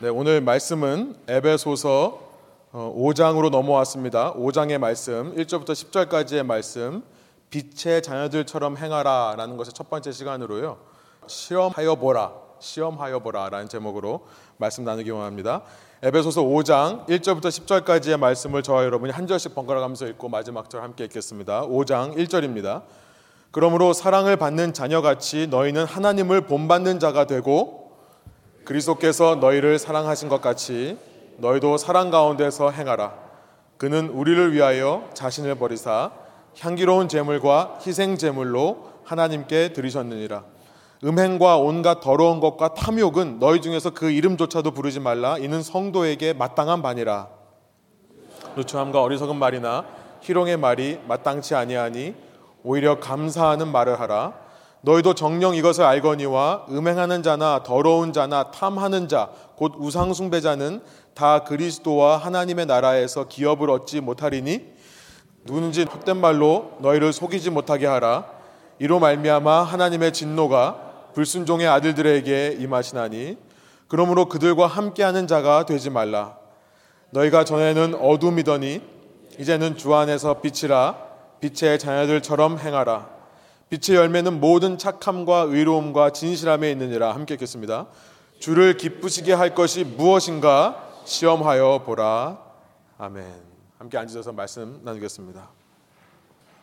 네, 오늘 말씀은 에베소서 5장으로 어, 넘어왔습니다. 5장의 말씀, 1절부터 10절까지의 말씀, 빛의 자녀들처럼 행하라라는 것의 첫 번째 시간으로요. 시험하여 보라, 시험하여 보라라는 제목으로 말씀 나누기 원합니다. 에베소서 5장 1절부터 10절까지의 말씀을 저와 여러분이 한 절씩 번갈아 가면서 읽고 마지막 절 함께 읽겠습니다. 5장 1절입니다. 그러므로 사랑을 받는 자녀같이 너희는 하나님을 본받는 자가 되고 그리스도께서 너희를 사랑하신 것 같이 너희도 사랑 가운데서 행하라. 그는 우리를 위하여 자신을 버리사 향기로운 제물과 희생 제물로 하나님께 드리셨느니라. 음행과 온갖 더러운 것과 탐욕은 너희 중에서 그 이름조차도 부르지 말라. 이는 성도에게 마땅한 바니라. 누추함과 어리석은 말이나 희롱의 말이 마땅치 아니하니 오히려 감사하는 말을 하라. 너희도 정령 이것을 알거니와 음행하는 자나 더러운 자나 탐하는 자 곧 우상 숭배자는 다 그리스도와 하나님의 나라에서 기업을 얻지 못하리니 누군지 헛된 말로 너희를 속이지 못하게 하라. 이로 말미암아 하나님의 진노가 불순종의 아들들에게 임하시나니 그러므로 그들과 함께하는 자가 되지 말라. 너희가 전에는 어둠이더니 이제는 주 안에서 빛이라 빛의 자녀들처럼 행하라 빛의 열매는 모든 착함과 의로움과 진실함에 있느니라 함께 읽겠습니다. 주를 기쁘시게 할 것이 무엇인가 시험하여 보라. 아멘. 함께 앉으셔서 말씀 나누겠습니다.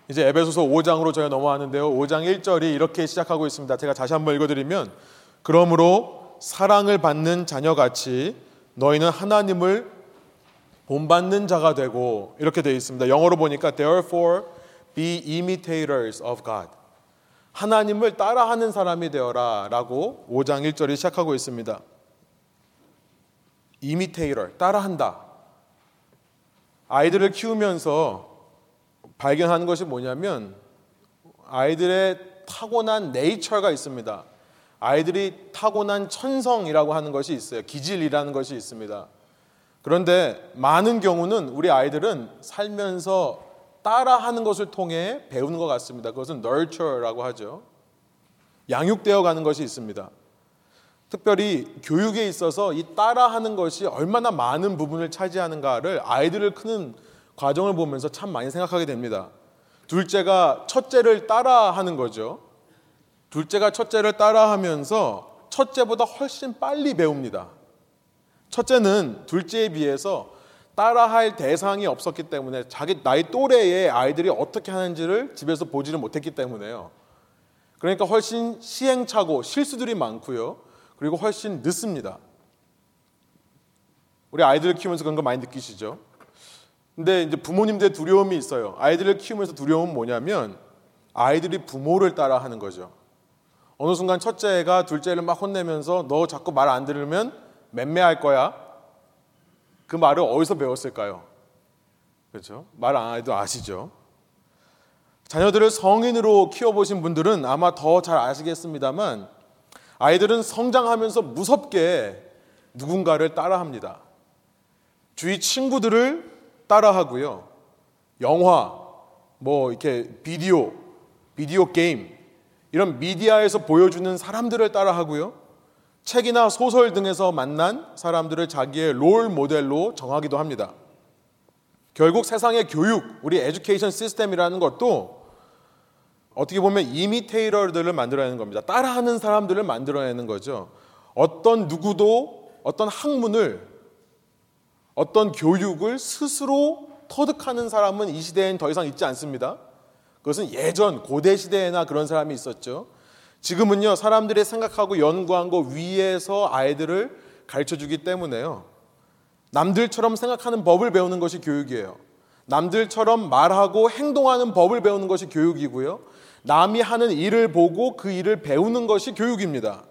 이제 에베소서 5장으로 저희가 넘어왔는데요. 5장 1절이 이렇게 시작하고 있습니다. 제가 다시 한번 읽어드리면 그러므로 사랑을 받는 자녀같이 너희는 하나님을 본받는 자가 되고 이렇게 되어 있습니다. 영어로 보니까 therefore be imitators of God. 하나님을 따라하는 사람이 되어라 라고 5장 1절이 시작하고 있습니다. 이미테이터, 따라한다. 아이들을 키우면서 발견하는 것이 뭐냐면 아이들의 타고난 네이처가 있습니다. 아이들이 타고난 천성이라고 하는 것이 있어요. 기질이라는 것이 있습니다. 그런데 많은 경우는 우리 아이들은 살면서 따라하는 것을 통해 배우는 것 같습니다. 그것은 nurture라고 하죠. 양육되어 가는 것이 있습니다. 특별히 교육에 있어서 이 따라하는 것이 얼마나 많은 부분을 차지하는가를 아이들을 크는 과정을 보면서 참 많이 생각하게 됩니다. 둘째가 첫째를 따라하는 거죠. 둘째가 첫째를 따라하면서 첫째보다 훨씬 빨리 배웁니다. 첫째는 둘째에 비해서 따라할 대상이 없었기 때문에 자기 나이 또래의 아이들이 어떻게 하는지를 집에서 보지를 못했기 때문에요. 그러니까 훨씬 시행착오, 실수들이 많고요. 그리고 훨씬 늦습니다. 우리 아이들을 키우면서 그런 거 많이 느끼시죠? 근데 이제 부모님들의 두려움이 있어요. 아이들을 키우면서 두려움은 뭐냐면 아이들이 부모를 따라 하는 거죠. 어느 순간 첫째가 둘째를 막 혼내면서 너 자꾸 말 안 들으면 맴매할 거야. 그 말을 어디서 배웠을까요? 그렇죠? 말 안 해도 아시죠? 자녀들을 성인으로 키워보신 분들은 아마 더 잘 아시겠습니다만 아이들은 성장하면서 무섭게 누군가를 따라합니다. 주위 친구들을 따라하고요. 영화, 뭐 이렇게 비디오, 비디오 게임, 이런 미디어에서 보여주는 사람들을 따라하고요. 책이나 소설 등에서 만난 사람들을 자기의 롤 모델로 정하기도 합니다. 결국 세상의 교육, 우리 에듀케이션 시스템이라는 것도 어떻게 보면 이미테이러들을 만들어내는 겁니다. 따라하는 사람들을 만들어내는 거죠. 어떤 누구도 어떤 학문을 어떤 교육을 스스로 터득하는 사람은 이 시대엔 더 이상 있지 않습니다. 그것은 예전 고대 시대에나 그런 사람이 있었죠. 지금은요, 사람들이 생각하고 연구한 거 위에서 아이들을 가르쳐 주기 때문에요. 남들처럼 생각하는 법을 배우는 것이 교육이에요. 남들처럼 말하고 행동하는 법을 배우는 것이 교육이고요. 남이 하는 일을 보고 그 일을 배우는 것이 교육입니다.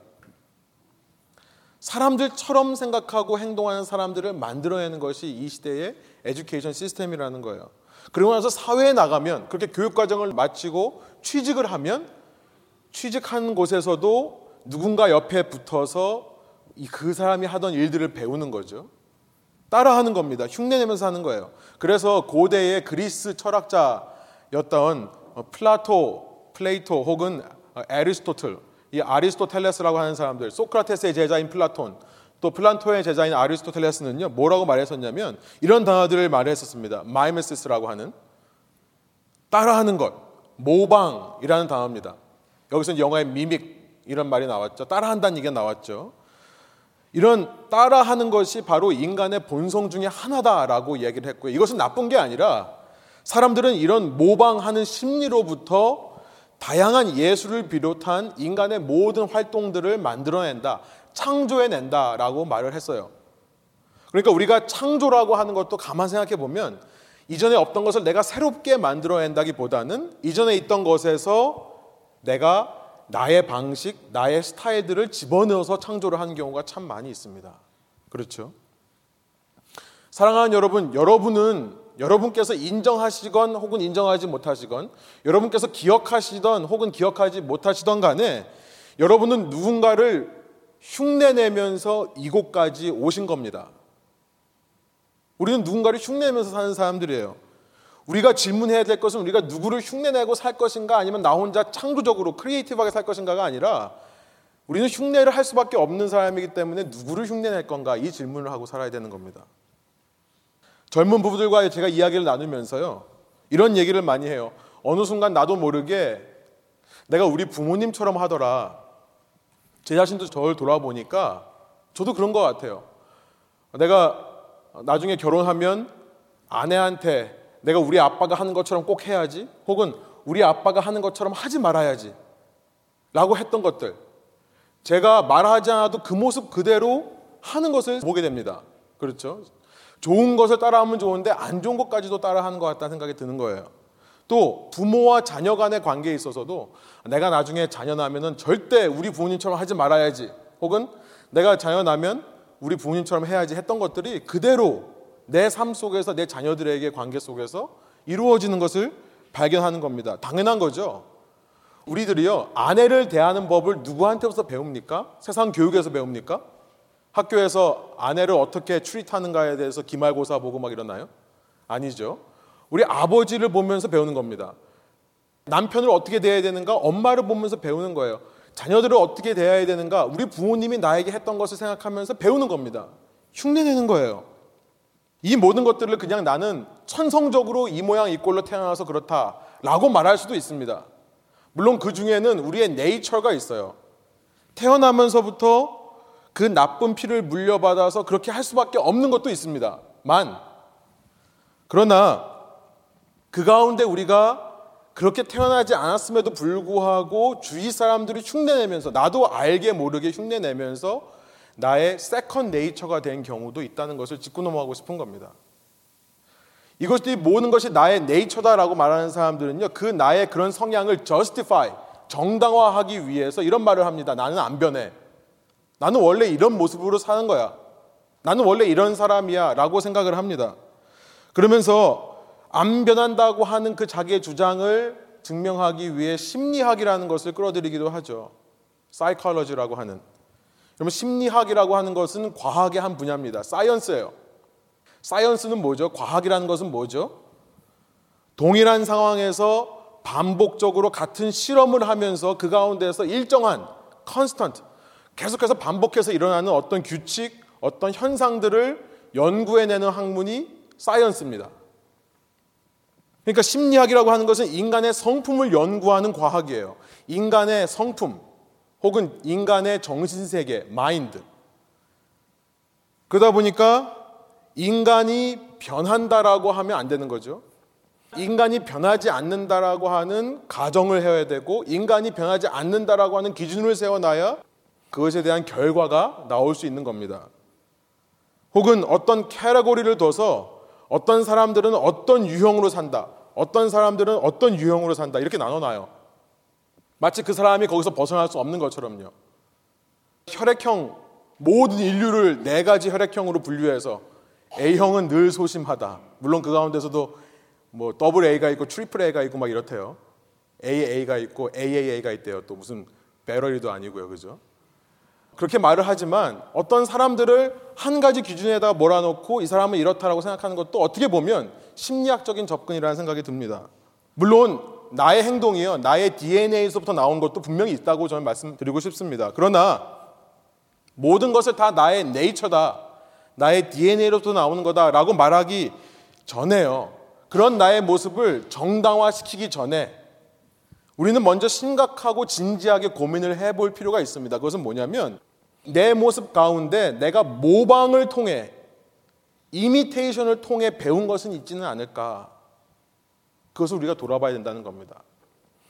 사람들처럼 생각하고 행동하는 사람들을 만들어내는 것이 이 시대의 education 시스템이라는 거예요. 그러고 나서 사회에 나가면 그렇게 교육 과정을 마치고 취직을 하면 취직한 곳에서도 누군가 옆에 붙어서 그 사람이 하던 일들을 배우는 거죠. 따라하는 겁니다. 흉내내면서 하는 거예요. 그래서 고대의 그리스 철학자였던 어, 플라토, 플레이토 혹은 Aristotle, 이 아리스토텔레스라고 하는 사람들, 소크라테스의 제자인 플라톤, 또 플라톤의 제자인 아리스토텔레스는요 뭐라고 말했었냐면 이런 단어들을 말했었습니다. mimesis라고 하는 따라하는 것, 모방이라는 단어입니다. 여기서 영어의 mimic 이런 말이 나왔죠. 따라한다는 얘기가 나왔죠. 이런 따라하는 것이 바로 인간의 본성 중에 하나다라고 얘기를 했고요. 이것은 나쁜 게 아니라 사람들은 이런 모방하는 심리로부터 다양한 예술을 비롯한 인간의 모든 활동들을 만들어낸다, 창조해낸다라고 말을 했어요. 그러니까 우리가 창조라고 하는 것도 가만 생각해 보면 이전에 없던 것을 내가 새롭게 만들어낸다기보다는 이전에 있던 것에서 내가 나의 방식, 나의 스타일들을 집어넣어서 창조를 하는 경우가 참 많이 있습니다. 그렇죠? 사랑하는 여러분, 여러분은 여러분께서 인정하시건 혹은 인정하지 못하시건 여러분께서 기억하시던 혹은 기억하지 못하시던 간에 여러분은 누군가를 흉내내면서 이곳까지 오신 겁니다. 우리는 누군가를 흉내내면서 사는 사람들이에요. 우리가 질문해야 될 것은 우리가 누구를 흉내내고 살 것인가 아니면 나 혼자 창조적으로 크리에이티브하게 살 것인가가 아니라 우리는 흉내를 할 수밖에 없는 사람이기 때문에 누구를 흉내낼 건가 이 질문을 하고 살아야 되는 겁니다. 젊은 부부들과 제가 이야기를 나누면서요. 이런 얘기를 많이 해요. 어느 순간 나도 모르게 내가 우리 부모님처럼 하더라. 제 자신도 저를 돌아보니까 저도 그런 것 같아요. 내가 나중에 결혼하면 아내한테 내가 우리 아빠가 하는 것처럼 꼭 해야지. 혹은 우리 아빠가 하는 것처럼 하지 말아야지. 라고 했던 것들. 제가 말하지 않아도 그 모습 그대로 하는 것을 보게 됩니다. 그렇죠? 좋은 것을 따라하면 좋은데 안 좋은 것까지도 따라하는 것 같다는 생각이 드는 거예요. 또 부모와 자녀 간의 관계에 있어서도 내가 나중에 자녀 나면은 절대 우리 부모님처럼 하지 말아야지. 혹은 내가 자녀 나면 우리 부모님처럼 해야지 했던 것들이 그대로 내 삶 속에서 내 자녀들에게 관계 속에서 이루어지는 것을 발견하는 겁니다. 당연한 거죠. 우리들이요, 아내를 대하는 법을 누구한테서 배웁니까? 세상 교육에서 배웁니까? 학교에서 아내를 어떻게 추리타는가에 대해서 기말고사 보고 막 이러나요? 아니죠. 우리 아버지를 보면서 배우는 겁니다. 남편을 어떻게 대해야 되는가? 엄마를 보면서 배우는 거예요. 자녀들을 어떻게 대해야 되는가? 우리 부모님이 나에게 했던 것을 생각하면서 배우는 겁니다. 흉내내는 거예요. 이 모든 것들을 그냥 나는 천성적으로 이 모양 이 꼴로 태어나서 그렇다라고 말할 수도 있습니다. 물론 그 중에는 우리의 네이처가 있어요. 태어나면서부터 그 나쁜 피를 물려받아서 그렇게 할 수밖에 없는 것도 있습니다. 만. 그러나 그 가운데 우리가 그렇게 태어나지 않았음에도 불구하고 주위 사람들이 흉내내면서 나도 알게 모르게 흉내내면서 나의 세컨 네이처가 된 경우도 있다는 것을 짚고 넘어가고 싶은 겁니다. 이것이 모든 것이 나의 nature다라고 말하는 사람들은요, 그 나의 그런 성향을 justify, 정당화하기 위해서 이런 말을 합니다. 나는 안 변해. 나는 원래 이런 모습으로 사는 거야. 나는 원래 이런 사람이야. 라고 생각을 합니다. 그러면서 안 변한다고 하는 그 자기의 주장을 증명하기 위해 심리학이라는 것을 끌어들이기도 하죠. 사이컬러지라고 하는. 그러면 심리학이라고 하는 것은 과학의 한 분야입니다. 사이언스예요. 사이언스는 뭐죠? 과학이라는 것은 뭐죠? 동일한 상황에서 반복적으로 같은 실험을 하면서 그 가운데서 일정한 constant 계속해서 반복해서 일어나는 어떤 규칙, 어떤 현상들을 연구해내는 학문이 science입니다. 그러니까 심리학이라고 하는 것은 인간의 성품을 연구하는 과학이에요. 인간의 성품 혹은 인간의 정신세계, 마인드. 그러다 보니까 인간이 변한다라고 하면 안 되는 거죠. 인간이 변하지 않는다라고 하는 가정을 해야 되고 인간이 변하지 않는다라고 하는 기준을 세워놔야 그것에 대한 결과가 나올 수 있는 겁니다. 혹은 어떤 캐러고리를 둬서 어떤 사람들은 어떤 유형으로 산다. 어떤 사람들은 어떤 유형으로 산다. 이렇게 나눠놔요. 마치 그 사람이 거기서 벗어날 수 없는 것처럼요. 혈액형, 모든 인류를 네 가지 혈액형으로 분류해서 A형은 늘 소심하다. 물론 그 가운데서도 뭐 double A가 있고 triple A가 있고 막 이렇대요. AA가 있고 AAA가 있대요. 또 무슨 배터리도 아니고요. 그죠? 그렇게 말을 하지만 어떤 사람들을 한 가지 기준에다 몰아놓고 이 사람은 이렇다라고 생각하는 것도 어떻게 보면 심리학적인 접근이라는 생각이 듭니다. 물론 나의 행동이요, 나의 DNA에서부터 나온 것도 분명히 있다고 저는 말씀드리고 싶습니다. 그러나 모든 것을 다 나의 네이처다. 나의 DNA로부터 나오는 거다라고 말하기 전에요. 그런 나의 모습을 정당화시키기 전에 우리는 먼저 심각하고 진지하게 고민을 해볼 필요가 있습니다. 그것은 뭐냐면 내 모습 가운데 내가 모방을 통해 이미테이션을 통해 배운 것은 있지는 않을까. 그것을 우리가 돌아봐야 된다는 겁니다.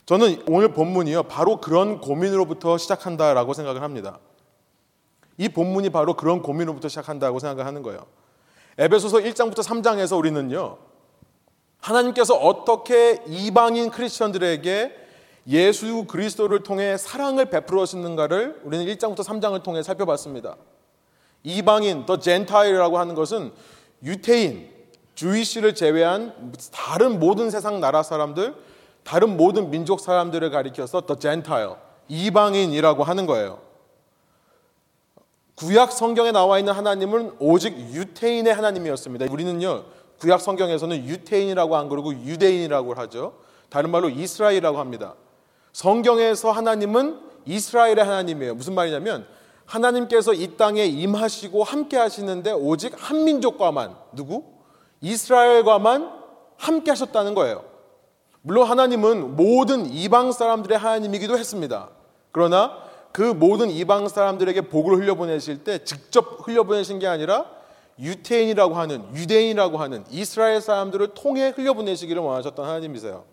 저는 오늘 본문이요. 바로 그런 고민으로부터 시작한다라고 생각을 합니다. 이 본문이 바로 그런 고민으로부터 시작한다고 생각을 하는 거예요. 에베소서 1장부터 3장에서 우리는요. 하나님께서 어떻게 이방인 크리스천들에게 예수 그리스도를 통해 사랑을 베풀었는가를 우리는 1장부터 3장을 통해 살펴봤습니다. 이방인, 더 젠타일이라고 하는 것은 유태인, 주이시를 제외한 다른 모든 세상 나라 사람들, 다른 모든 민족 사람들을 가리켜서 더 젠타일, 이방인이라고 하는 거예요. 구약 성경에 나와 있는 하나님은 오직 유태인의 하나님이었습니다. 우리는요, 구약 성경에서는 유태인이라고 안 그러고 유대인이라고 하죠. 다른 말로 이스라엘이라고 합니다. 성경에서 하나님은 이스라엘의 하나님이에요. 무슨 말이냐면 하나님께서 이 땅에 임하시고 함께 하시는데 오직 한 민족과만 누구? 이스라엘과만 함께 하셨다는 거예요. 물론 하나님은 모든 이방 사람들의 하나님이기도 했습니다. 그러나 그 모든 이방 사람들에게 복을 흘려보내실 때 직접 흘려보내신 게 아니라 유태인이라고 하는 유대인이라고 하는 이스라엘 사람들을 통해 흘려보내시기를 원하셨던 하나님이세요.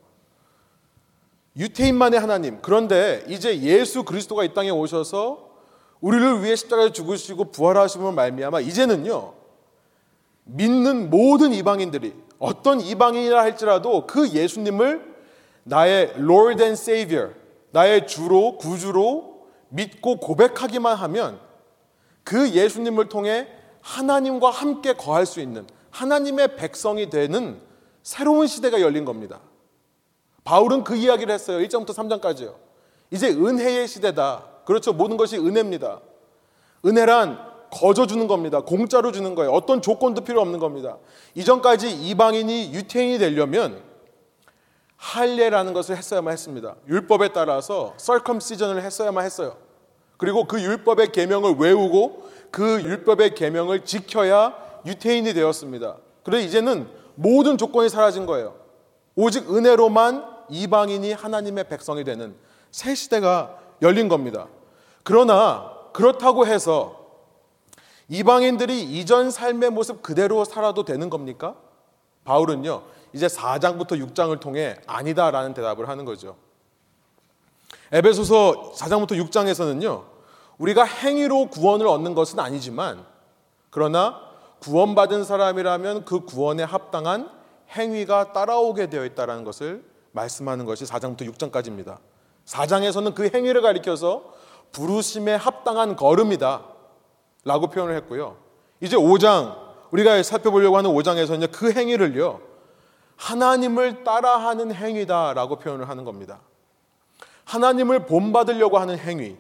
유태인만의 하나님. 그런데 이제 예수 그리스도가 이 땅에 오셔서 우리를 위해 십자가에 죽으시고 부활하심을 말미암아 이제는요. 믿는 모든 이방인들이 어떤 이방인이라 할지라도 그 예수님을 나의 Lord and Savior, 나의 주로 구주로 믿고 고백하기만 하면 그 예수님을 통해 하나님과 함께 거할 수 있는 하나님의 백성이 되는 새로운 시대가 열린 겁니다. 바울은 그 이야기를 했어요. 1장부터 3장까지요. 이제 은혜의 시대다. 그렇죠. 모든 것이 은혜입니다. 은혜란 거저 주는 겁니다. 공짜로 주는 거예요. 어떤 조건도 필요 없는 겁니다. 이전까지 이방인이 유태인이 되려면 할례라는 것을 했어야만 했습니다. 율법에 따라서 썰컴시전을 했어야만 했어요. 그리고 그 율법의 계명을 외우고 그 율법의 계명을 지켜야 유태인이 되었습니다. 그래 이제는 모든 조건이 사라진 거예요. 오직 은혜로만 이방인이 하나님의 백성이 되는 새 시대가 열린 겁니다. 그러나 그렇다고 해서 이방인들이 이전 삶의 모습 그대로 살아도 되는 겁니까? 바울은요, 이제 4장부터 6장을 통해 아니다라는 대답을 하는 거죠. 에베소서 4장부터 6장에서는요, 우리가 행위로 구원을 얻는 것은 아니지만, 그러나 구원받은 사람이라면 그 구원에 합당한 행위가 따라오게 되어 있다는 것을 말씀하는 것이 4장부터 6장까지입니다. 4장에서는 그 행위를 가리켜서 부르심에 합당한 걸음이다. 라고 표현을 했고요. 이제 5장, 우리가 살펴보려고 하는 5장에서는 그 행위를요, 하나님을 따라하는 행위다. 라고 표현을 하는 겁니다. 하나님을 본받으려고 하는 행위.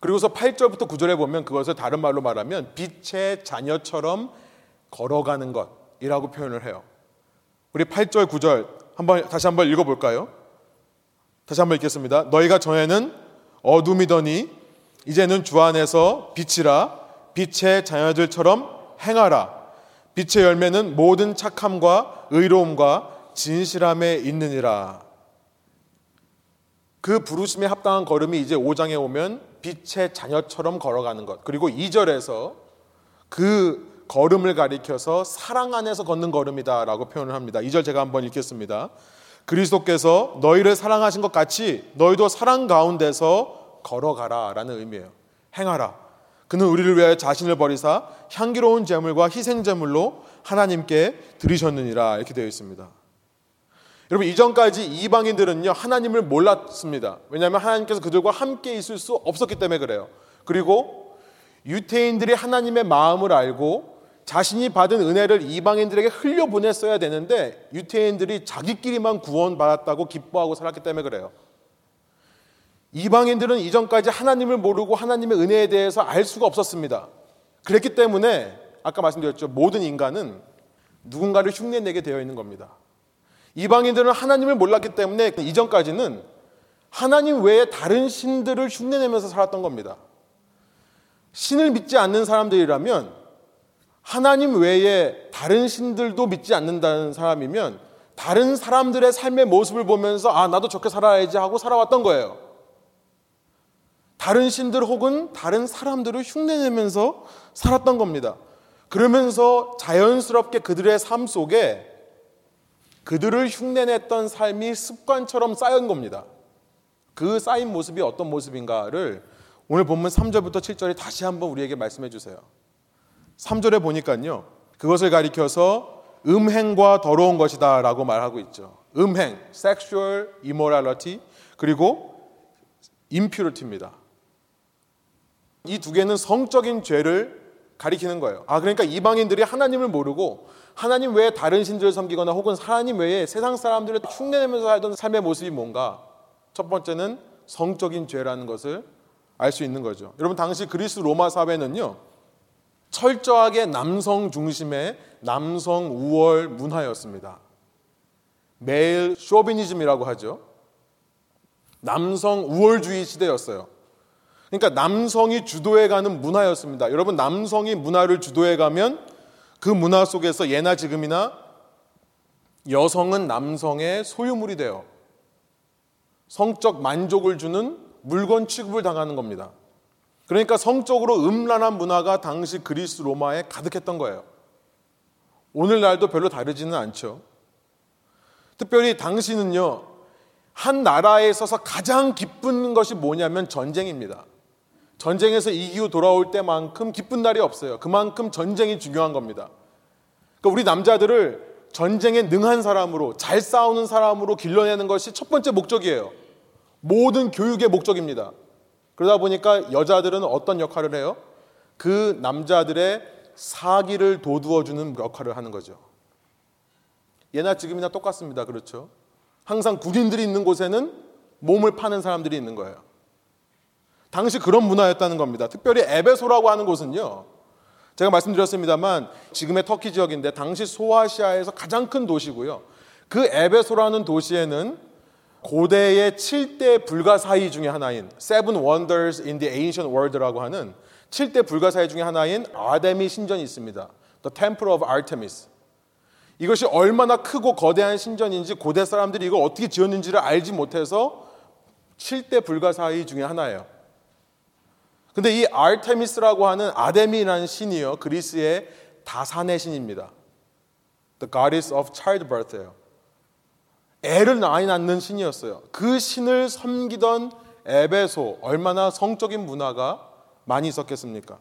그리고서 8절부터 9절에 보면 그것을 다른 말로 말하면 빛의 자녀처럼 걸어가는 것이라고 표현을 해요. 우리 8절, 9절 한번 다시 한번 읽어 볼까요? 다시 한번 읽겠습니다. 너희가 전에는 어둠이더니 이제는 주 안에서 빛이라 빛의 자녀들처럼 행하라. 빛의 열매는 모든 착함과 의로움과 진실함에 있느니라. 그 부르심에 합당한 걸음이 이제 5장에 오면 빛의 자녀처럼 걸어가는 것. 그리고 2절에서 그 걸음을 가리켜서 사랑 안에서 걷는 걸음이다라고 표현을 합니다. 2절 제가 한번 읽겠습니다. 그리스도께서 너희를 사랑하신 것 같이 너희도 사랑 가운데서 걸어가라라는 의미예요. 행하라. 그는 우리를 위하여 자신을 버리사 향기로운 제물과 희생 제물로 하나님께 드리셨느니라 이렇게 되어 있습니다. 여러분 이전까지 이방인들은요 하나님을 몰랐습니다. 왜냐하면 하나님께서 그들과 함께 있을 수 없었기 때문에 그래요. 그리고 유태인들이 하나님의 마음을 알고 자신이 받은 은혜를 이방인들에게 흘려 보냈어야 되는데 유태인들이 자기끼리만 구원받았다고 기뻐하고 살았기 때문에 그래요. 이방인들은 이전까지 하나님을 모르고 하나님의 은혜에 대해서 알 수가 없었습니다. 그랬기 때문에 아까 말씀드렸죠. 모든 인간은 누군가를 흉내내게 되어 있는 겁니다. 이방인들은 하나님을 몰랐기 때문에 이전까지는 하나님 외에 다른 신들을 흉내내면서 살았던 겁니다. 신을 믿지 않는 사람들이라면 하나님 외에 다른 신들도 믿지 않는다는 사람이면 다른 사람들의 삶의 모습을 보면서 아, 나도 저렇게 살아야지 하고 살아왔던 거예요. 다른 신들 혹은 다른 사람들을 흉내내면서 살았던 겁니다. 그러면서 자연스럽게 그들의 삶 속에 그들을 흉내냈던 삶이 습관처럼 쌓인 겁니다. 그 쌓인 모습이 어떤 모습인가를 오늘 본문 3절부터 7절에 다시 한번 우리에게 말씀해 주세요. 3절에 보니까요. 그것을 가리켜서 음행과 더러운 것이다 라고 말하고 있죠. 음행, sexual immorality, 그리고 impurity입니다. 이 두 개는 성적인 죄를 가리키는 거예요. 아, 그러니까 이방인들이 하나님을 모르고 하나님 외에 다른 신들을 섬기거나 혹은 하나님 외에 세상 사람들을 흉내내면서 살던 삶의 모습이 뭔가? 첫 번째는 성적인 죄라는 것을 알 수 있는 거죠. 여러분, 당시 그리스 로마 사회는요, 철저하게 남성 중심의 남성 우월 문화였습니다. 메일 쇼비니즘이라고 하죠. 남성 우월주의 시대였어요. 그러니까 남성이 주도해가는 문화였습니다. 여러분 남성이 문화를 주도해가면 그 문화 속에서 예나 지금이나 여성은 남성의 소유물이 되어 성적 만족을 주는 물건 취급을 당하는 겁니다. 그러니까 성적으로 음란한 문화가 당시 그리스 로마에 가득했던 거예요. 오늘날도 별로 다르지는 않죠. 특별히 당시는요, 한 나라에 있어서 가장 기쁜 것이 뭐냐면 전쟁입니다. 전쟁에서 이기고 돌아올 때만큼 기쁜 날이 없어요. 그만큼 전쟁이 중요한 겁니다. 그러니까 우리 남자들을 전쟁에 능한 사람으로, 잘 싸우는 사람으로 길러내는 것이 첫 번째 목적이에요. 모든 교육의 목적입니다. 그러다 보니까 여자들은 어떤 역할을 해요? 그 남자들의 사기를 도두어주는 역할을 하는 거죠. 예나 지금이나 똑같습니다. 그렇죠? 항상 군인들이 있는 곳에는 몸을 파는 사람들이 있는 거예요. 당시 그런 문화였다는 겁니다. 특별히 에베소라고 하는 곳은요. 제가 말씀드렸습니다만 지금의 터키 지역인데 당시 소아시아에서 가장 큰 도시고요. 그 에베소라는 도시에는 고대의 7대 불가사의 중의 하나인 Seven Wonders in the Ancient World라고 하는 7대 불가사의 중의 하나인 아데미 신전이 있습니다. The Temple of Artemis. 이것이 얼마나 크고 거대한 신전인지 고대 사람들이 이걸 어떻게 지었는지를 알지 못해서 7대 불가사의 중의 하나예요. 근데 이 아르테미스라고 하는 아데미라는 신이요. 그리스의 다산의 신입니다. The goddess of childbirth예요. 애를 많이 낳는 신이었어요. 그 신을 섬기던 에베소 얼마나 성적인 문화가 많이 있었겠습니까?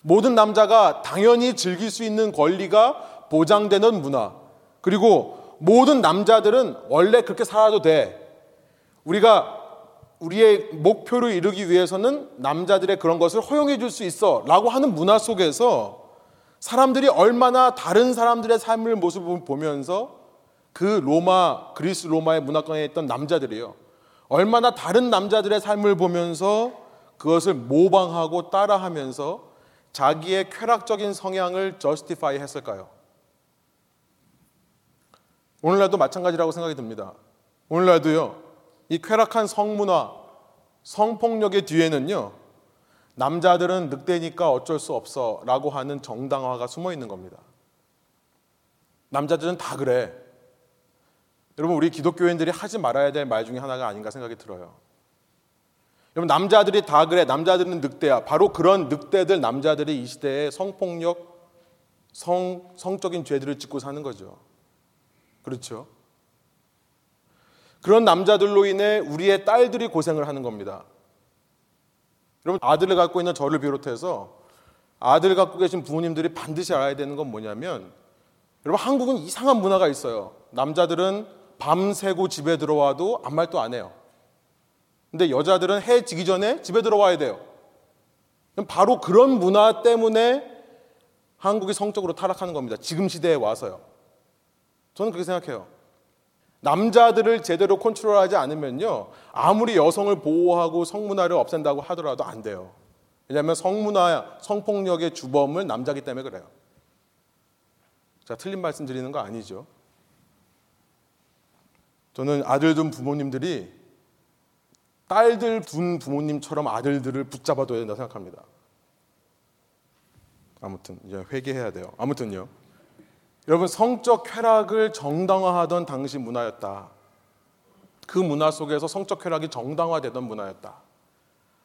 모든 남자가 당연히 즐길 수 있는 권리가 보장되는 문화. 그리고 모든 남자들은 원래 그렇게 살아도 돼. 우리가 우리의 목표를 이루기 위해서는 남자들의 그런 것을 허용해 줄 수 있어 라고 하는 문화 속에서 사람들이 얼마나 다른 사람들의 삶을 모습을 보면서 그 로마, 그리스 로마의 문화권에 있던 남자들이요. 얼마나 다른 남자들의 삶을 보면서 그것을 모방하고 따라하면서 자기의 쾌락적인 성향을 저스티파이 했을까요? 오늘날도 마찬가지라고 생각이 듭니다. 오늘날도요, 이 쾌락한 성문화, 성폭력의 뒤에는요, 남자들은 늑대니까 어쩔 수 없어 라고 하는 정당화가 숨어 있는 겁니다. 남자들은 다 그래. 여러분, 우리 기독교인들이 하지 말아야 될 말 중에 하나가 아닌가 생각이 들어요. 여러분, 남자들이 다 그래. 남자들은 늑대야. 바로 그런 늑대들, 남자들이 이 시대에 성폭력, 성, 성적인 죄들을 짓고 사는 거죠. 그렇죠? 그런 남자들로 인해 우리의 딸들이 고생을 하는 겁니다. 여러분, 아들을 갖고 있는 저를 비롯해서 아들을 갖고 계신 부모님들이 반드시 알아야 되는 건 뭐냐면, 여러분, 한국은 이상한 문화가 있어요. 남자들은 밤새고 집에 들어와도 아무 말도 안 해요. 근데 여자들은 해 지기 전에 집에 들어와야 돼요. 바로 그런 문화 때문에 한국이 성적으로 타락하는 겁니다. 지금 시대에 와서요. 저는 그렇게 생각해요. 남자들을 제대로 컨트롤하지 않으면요. 아무리 여성을 보호하고 성문화를 없앤다고 하더라도 안 돼요. 왜냐하면 성문화, 성폭력의 주범은 남자기 때문에 그래요. 자, 틀린 말씀 드리는 거 아니죠. 저는 아들 둔 부모님들이 딸들 둔 부모님처럼 아들들을 붙잡아둬야 된다고 생각합니다. 아무튼 이제 회개해야 돼요. 아무튼요. 여러분 성적 쾌락을 정당화하던 당시 문화였다. 그 문화 속에서 성적 쾌락이 정당화되던 문화였다.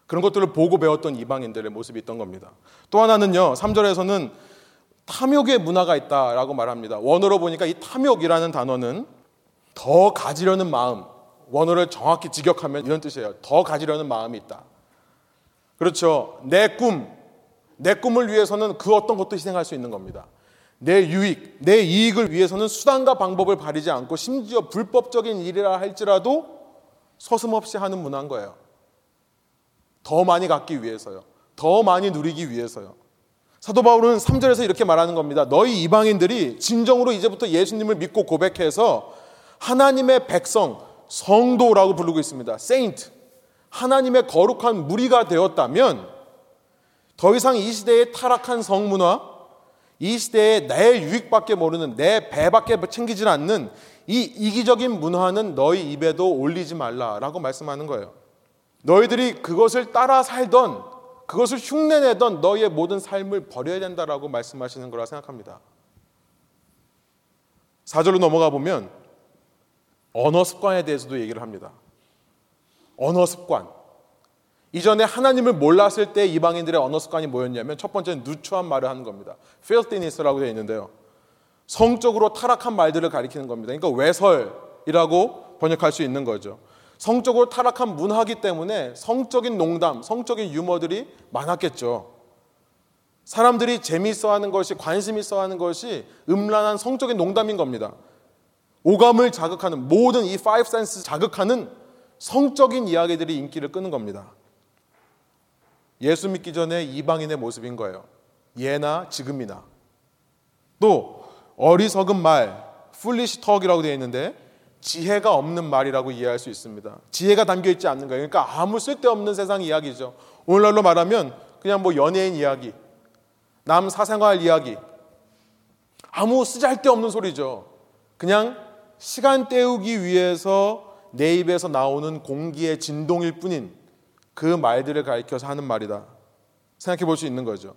그런 것들을 보고 배웠던 이방인들의 모습이 있던 겁니다. 또 하나는요. 3절에서는 탐욕의 문화가 있다라고 말합니다. 원어로 보니까 이 탐욕이라는 단어는 더 가지려는 마음, 원어를 정확히 직역하면 이런 뜻이에요. 더 가지려는 마음이 있다. 그렇죠. 내 꿈, 내 꿈을 위해서는 그 어떤 것도 희생할 수 있는 겁니다. 내 유익, 내 이익을 위해서는 수단과 방법을 가리지 않고 심지어 불법적인 일이라 할지라도 서슴없이 하는 문화인 거예요. 더 많이 갖기 위해서요. 더 많이 누리기 위해서요. 사도 바울은 3절에서 이렇게 말하는 겁니다. 너희 이방인들이 진정으로 이제부터 예수님을 믿고 고백해서 하나님의 백성, 성도라고 부르고 있습니다. 세인트. 하나님의 거룩한 무리가 되었다면 더 이상 이 시대의 타락한 성문화, 이 시대에 내 유익밖에 모르는 내 배밖에 챙기질 않는 이 이기적인 문화는 너희 입에도 올리지 말라라고 말씀하는 거예요. 너희들이 그것을 따라 살던 그것을 흉내내던 너희의 모든 삶을 버려야 된다라고 말씀하시는 거라 생각합니다. 4절로 넘어가 보면 언어 습관에 대해서도 얘기를 합니다. 언어 습관. 이전에 하나님을 몰랐을 때 이방인들의 언어 습관이 뭐였냐면 첫 번째는 누추한 말을 하는 겁니다. filthiness라고 되어 있는데요. 성적으로 타락한 말들을 가리키는 겁니다. 그러니까 외설이라고 번역할 수 있는 거죠. 성적으로 타락한 문화기 때문에 성적인 농담, 성적인 유머들이 많았겠죠. 사람들이 재미있어 하는 것이, 관심 있어 하는 것이 음란한 성적인 농담인 겁니다. 오감을 자극하는 모든 이 five sense 자극하는 성적인 이야기들이 인기를 끄는 겁니다. 예수 믿기 전에 이방인의 모습인 거예요. 예나 지금이나. 또 어리석은 말, foolish talk이라고 되어 있는데 지혜가 없는 말이라고 이해할 수 있습니다. 지혜가 담겨 있지 않는 거예요. 그러니까 아무 쓸데없는 세상 이야기죠. 오늘날로 말하면 그냥 뭐 연예인 이야기, 남 사생활 이야기, 아무 쓰잘데없는 소리죠. 그냥 시간 때우기 위해서 내 입에서 나오는 공기의 진동일 뿐인 그 말들을 가리켜서 하는 말이다. 생각해 볼 수 있는 거죠.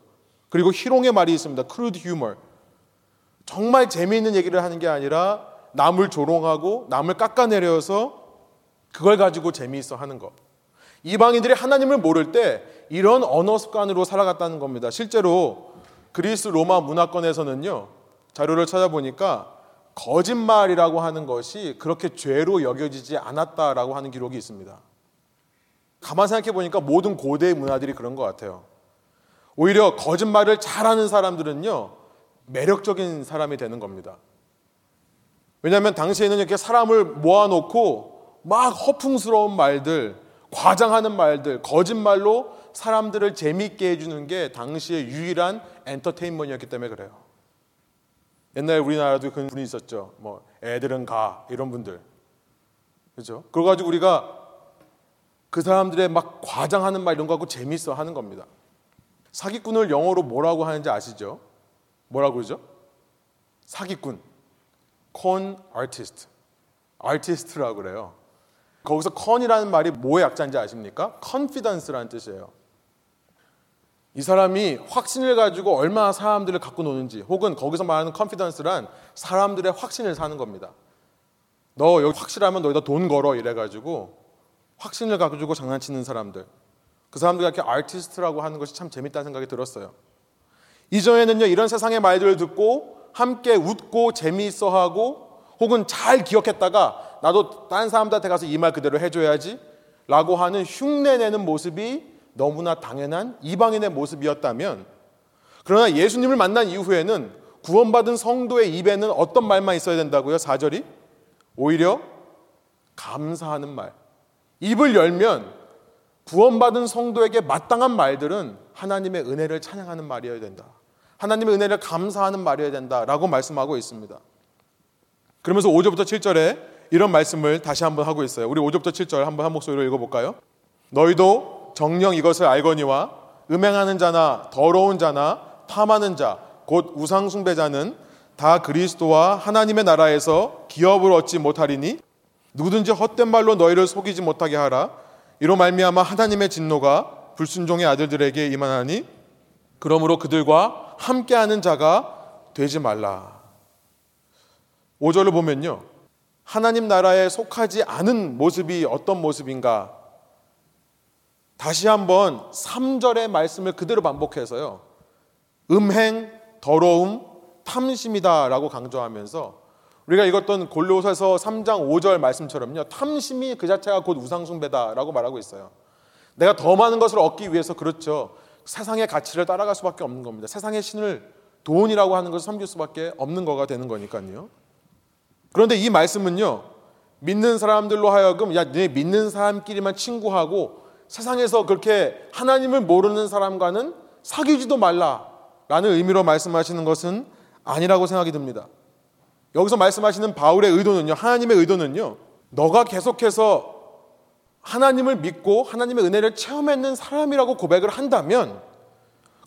그리고 희롱의 말이 있습니다. crude humor. 정말 재미있는 얘기를 하는 게 아니라 남을 조롱하고 남을 깎아내려서 그걸 가지고 재미있어 하는 것. 이방인들이 하나님을 모를 때 이런 언어 습관으로 살아갔다는 겁니다. 실제로 그리스 로마 문화권에서는요, 자료를 찾아보니까 거짓말이라고 하는 것이 그렇게 죄로 여겨지지 않았다라고 하는 기록이 있습니다. 가만 생각해 보니까 모든 고대 문화들이 그런 것 같아요. 오히려 거짓말을 잘하는 사람들은요, 매력적인 사람이 되는 겁니다. 왜냐하면 당시에는 이렇게 사람을 모아놓고 막 허풍스러운 말들, 과장하는 말들, 거짓말로 사람들을 재미있게 해주는 게 당시의 유일한 엔터테인먼트였기 때문에 그래요. 옛날에 우리나라도 그런 분이 있었죠. 뭐 애들은 가 이런 분들. 그렇죠? 그래 가지고 우리가 그 사람들의 막 과장하는 말 이런 거 갖고 재밌어 하는 겁니다. 사기꾼을 영어로 뭐라고 하는지 아시죠? 뭐라고 그러죠? 사기꾼. con artist. artist라고 그래요. 거기서 con이라는 말이 뭐의 약자인지 아십니까? confidence라는 뜻이에요. 이 사람이 확신을 가지고 얼마나 사람들을 갖고 노는지 혹은 거기서 말하는 confidence란 사람들의 확신을 사는 겁니다. 너 여기 확실하면 너희다 돈 걸어 이래가지고 확신을 가지고 장난치는 사람들. 그 사람들이 이렇게 아티스트라고 하는 것이 참 재밌다는 생각이 들었어요. 이전에는요, 이런 세상의 말들을 듣고 함께 웃고 재미있어 하고 혹은 잘 기억했다가 나도 다른 사람들한테 가서 이 말 그대로 해줘야지 라고 하는 흉내내는 모습이 너무나 당연한 이방인의 모습이었다면 그러나 예수님을 만난 이후에는 구원받은 성도의 입에는 어떤 말만 있어야 된다고요? 4절이? 오히려 감사하는 말. 입을 열면 구원받은 성도에게 마땅한 말들은 하나님의 은혜를 찬양하는 말이어야 된다. 하나님의 은혜를 감사하는 말이어야 된다 라고 말씀하고 있습니다. 그러면서 5절부터 7절에 이런 말씀을 다시 한번 하고 있어요. 우리 5절부터 7절 한번 한 목소리로 읽어볼까요? 너희도 정령 이것을 알거니와 음행하는 자나 더러운 자나 탐하는 자, 곧 우상숭배자는 다 그리스도와 하나님의 나라에서 기업을 얻지 못하리니 누구든지 헛된 말로 너희를 속이지 못하게 하라. 이로 말미암아 하나님의 진노가 불순종의 아들들에게 임하나니 그러므로 그들과 함께하는 자가 되지 말라. 5절을 보면요. 하나님 나라에 속하지 않은 모습이 어떤 모습인가? 다시 한번 3절의 말씀을 그대로 반복해서요. 음행, 더러움, 탐심이다라고 강조하면서 우리가 읽었던 골로새서 3장 5절 말씀처럼요. 탐심이 그 자체가 곧 우상숭배다라고 말하고 있어요. 내가 더 많은 것을 얻기 위해서 그렇죠. 세상의 가치를 따라갈 수밖에 없는 겁니다. 세상의 신을 돈이라고 하는 것을 섬길 수밖에 없는 거가 되는 거니까요. 그런데 이 말씀은요. 믿는 사람들로 하여금 야, 네 믿는 사람끼리만 친구하고 세상에서 그렇게 하나님을 모르는 사람과는 사귀지도 말라라는 의미로 말씀하시는 것은 아니라고 생각이 듭니다. 여기서 말씀하시는 바울의 의도는요, 하나님의 의도는요, 너가 계속해서 하나님을 믿고 하나님의 은혜를 체험했는 사람이라고 고백을 한다면,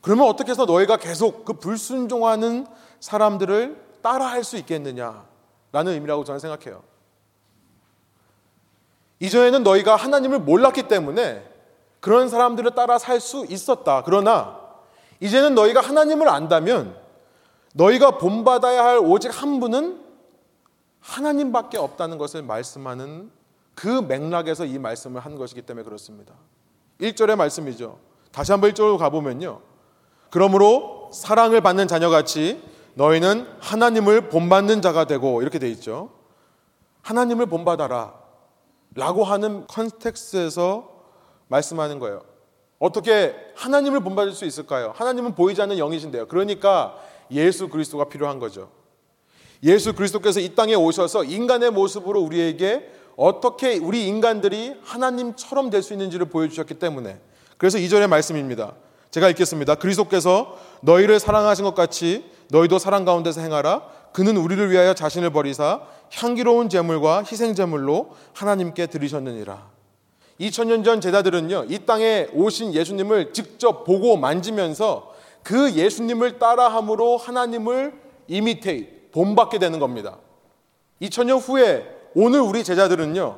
그러면 어떻게 해서 너희가 계속 그 불순종하는 사람들을 따라할 수 있겠느냐 라는 의미라고 저는 생각해요. 이전에는 너희가 하나님을 몰랐기 때문에 그런 사람들을 따라 살 수 있었다. 그러나 이제는 너희가 하나님을 안다면 너희가 본받아야 할 오직 한 분은 하나님밖에 없다는 것을 말씀하는 그 맥락에서 이 말씀을 한 것이기 때문에 그렇습니다. 1절의 말씀이죠. 다시 한번 1절로 가보면요. 그러므로 사랑을 받는 자녀같이 너희는 하나님을 본받는 자가 되고 이렇게 돼 있죠. 하나님을 본받아라 라고 하는 컨텍스에서 말씀하는 거예요. 어떻게 하나님을 본받을 수 있을까요? 하나님은 보이지 않는 영이신데요. 그러니까 예수 그리스도가 필요한 거죠. 예수 그리스도께서 이 땅에 오셔서 인간의 모습으로 우리에게 어떻게 우리 인간들이 하나님처럼 될 수 있는지를 보여주셨기 때문에 그래서 이절의 말씀입니다. 제가 읽겠습니다. 그리스도께서 너희를 사랑하신 것 같이 너희도 사랑 가운데서 행하라. 그는 우리를 위하여 자신을 버리사 향기로운 제물과 희생 제물로 하나님께 드리셨느니라. 2000년 전 제자들은요. 이 땅에 오신 예수님을 직접 보고 만지면서 그 예수님을 따라함으로 하나님을 이미테이, 본받게 되는 겁니다. 2000년 후에 오늘 우리 제자들은요,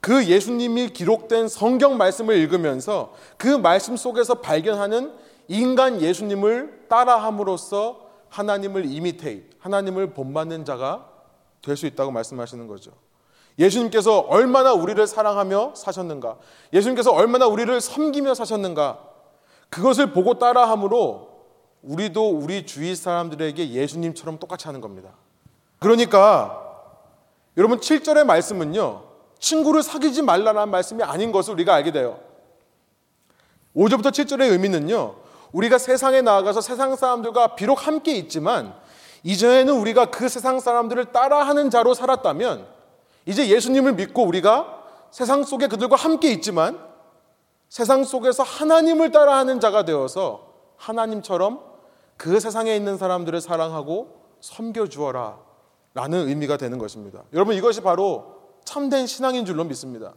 그 예수님이 기록된 성경 말씀을 읽으면서 그 말씀 속에서 발견하는 인간 예수님을 따라함으로써 하나님을 이미테이, 하나님을 본받는 자가 될 수 있다고 말씀하시는 거죠. 예수님께서 얼마나 우리를 사랑하며 사셨는가, 예수님께서 얼마나 우리를 섬기며 사셨는가, 그것을 보고 따라함으로 우리도 우리 주위 사람들에게 예수님처럼 똑같이 하는 겁니다. 그러니까 여러분 7절의 말씀은요. 친구를 사귀지 말라는 말씀이 아닌 것을 우리가 알게 돼요. 5절부터 7절의 의미는요. 우리가 세상에 나아가서 세상 사람들과 비록 함께 있지만 이전에는 우리가 그 세상 사람들을 따라하는 자로 살았다면 이제 예수님을 믿고 우리가 세상 속에 그들과 함께 있지만 세상 속에서 하나님을 따라하는 자가 되어서 하나님처럼 그 세상에 있는 사람들을 사랑하고 섬겨 주어라 라는 의미가 되는 것입니다. 여러분 이것이 바로 참된 신앙인 줄로 믿습니다.